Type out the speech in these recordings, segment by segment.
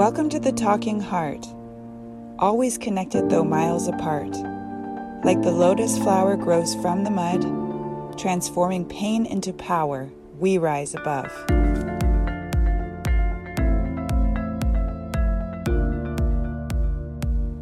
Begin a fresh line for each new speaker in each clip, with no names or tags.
Welcome to the Talking Heart, always connected though miles apart. Like the lotus flower grows from the mud, transforming pain into power, we rise above.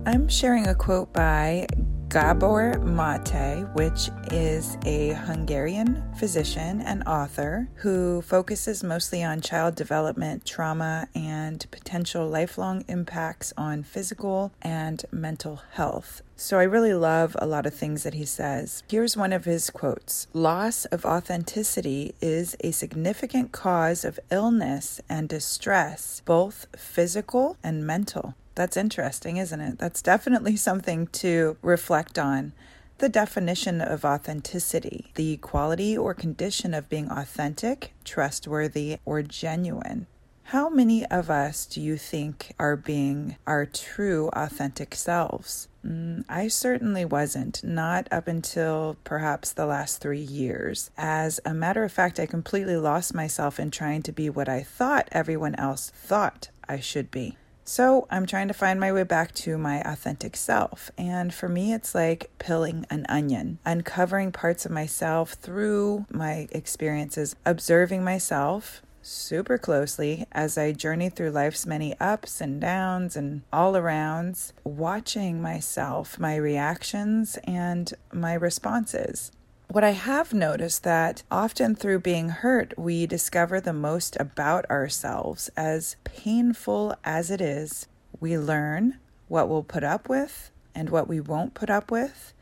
I'm sharing a quote by Gabor Mate, which is a Hungarian physician and author who focuses mostly on child development, trauma, and potential lifelong impacts on physical and mental health. So I really love a lot of things that he says. Here's one of his quotes Loss of authenticity is a significant cause of illness and distress, both physical and mental. That's interesting, isn't it? That's definitely something to reflect on. The definition of authenticity, the quality or condition of being authentic, trustworthy, or genuine. How many of us do you think are being our true authentic selves? Mm, I certainly wasn't, not up until perhaps the last three years. As a matter of fact, I completely lost myself in trying to be what I thought everyone else thought I should be. So I'm trying to find my way back to my authentic self. And for me, it's like peeling an onion, uncovering parts of myself through my experiences, observing myself super closely as I journey through life's many ups and downs and all arounds, watching myself, my reactions, and my responses. What I have noticed that often through being hurt, we discover the most about ourselves. As painful as it is, we learn what we'll put up with and what we won't put up with.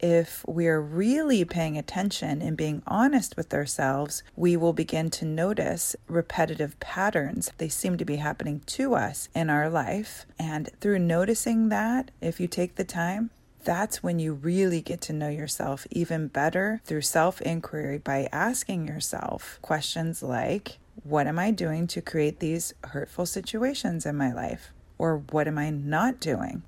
If we're really paying attention and being honest with ourselves, we will begin to notice repetitive patterns. They seem to be happening to us in our life. And through noticing that, if you take the time, that's when you really get to know yourself even better through self inquiry by asking yourself questions like, What am I doing to create these hurtful situations in my life? Or what am I not doing?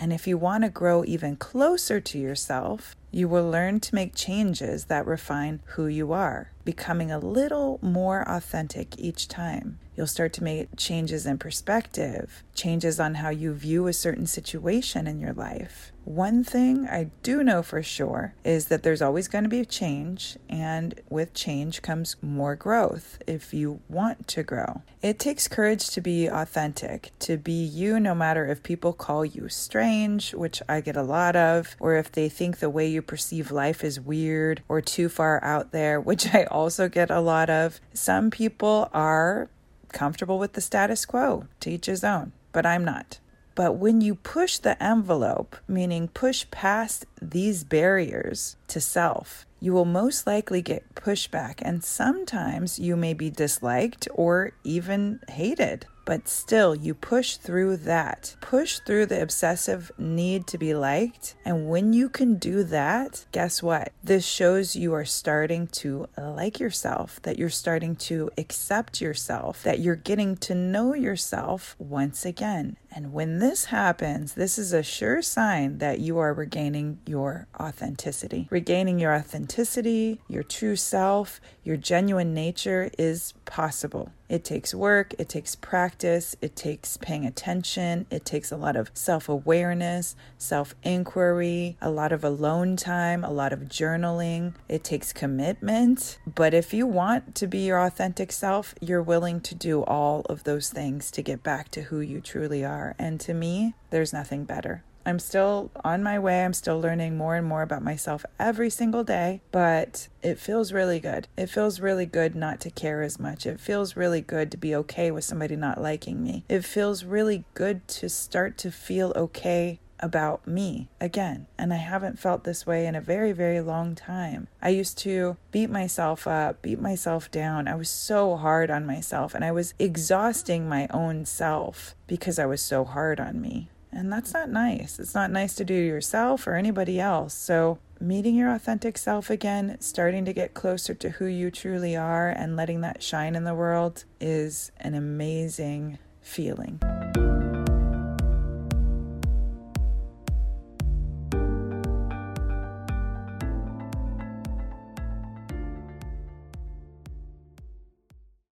And if you want to grow even closer to yourself, you will learn to make changes that refine who you are, becoming a little more authentic each time. You'll start to make changes in perspective, changes on how you view a certain situation in your life. One thing I do know for sure is that there's always going to be change, and with change comes more growth if you want to grow. It takes courage to be authentic, to be you no matter if people call you strange, which I get a lot of, or if they think the way you perceive life is weird or too far out there, which I also get a lot of. Some people are comfortable with the status quo, to each his own, but I'm not. But when you push the envelope, meaning push past these barriers to self, you will most likely get pushback, and sometimes you may be disliked or even hated but still you push through that. Push through the obsessive need to be liked. And when you can do that, guess what? This shows you are starting to like yourself, that you're starting to accept yourself, that you're getting to know yourself once again. And when this happens, this is a sure sign that you are regaining your authenticity. Regaining your authenticity, your true self, your genuine nature is possible. It takes work, it takes practice, it takes paying attention, it takes a lot of self awareness, self inquiry, a lot of alone time, a lot of journaling. It takes commitment. But if you want to be your authentic self, you're willing to do all of those things to get back to who you truly are. And to me, there's nothing better. I'm still on my way. I'm still learning more and more about myself every single day, but it feels really good. It feels really good not to care as much. It feels really good to be okay with somebody not liking me. It feels really good to start to feel okay about me again. And I haven't felt this way in a very, very long time. I used to beat myself up, beat myself down. I was so hard on myself and I was exhausting my own self because I was so hard on me. And that's not nice. It's not nice to do to yourself or anybody else. So, meeting your authentic self again, starting to get closer to who you truly are, and letting that shine in the world is an amazing feeling.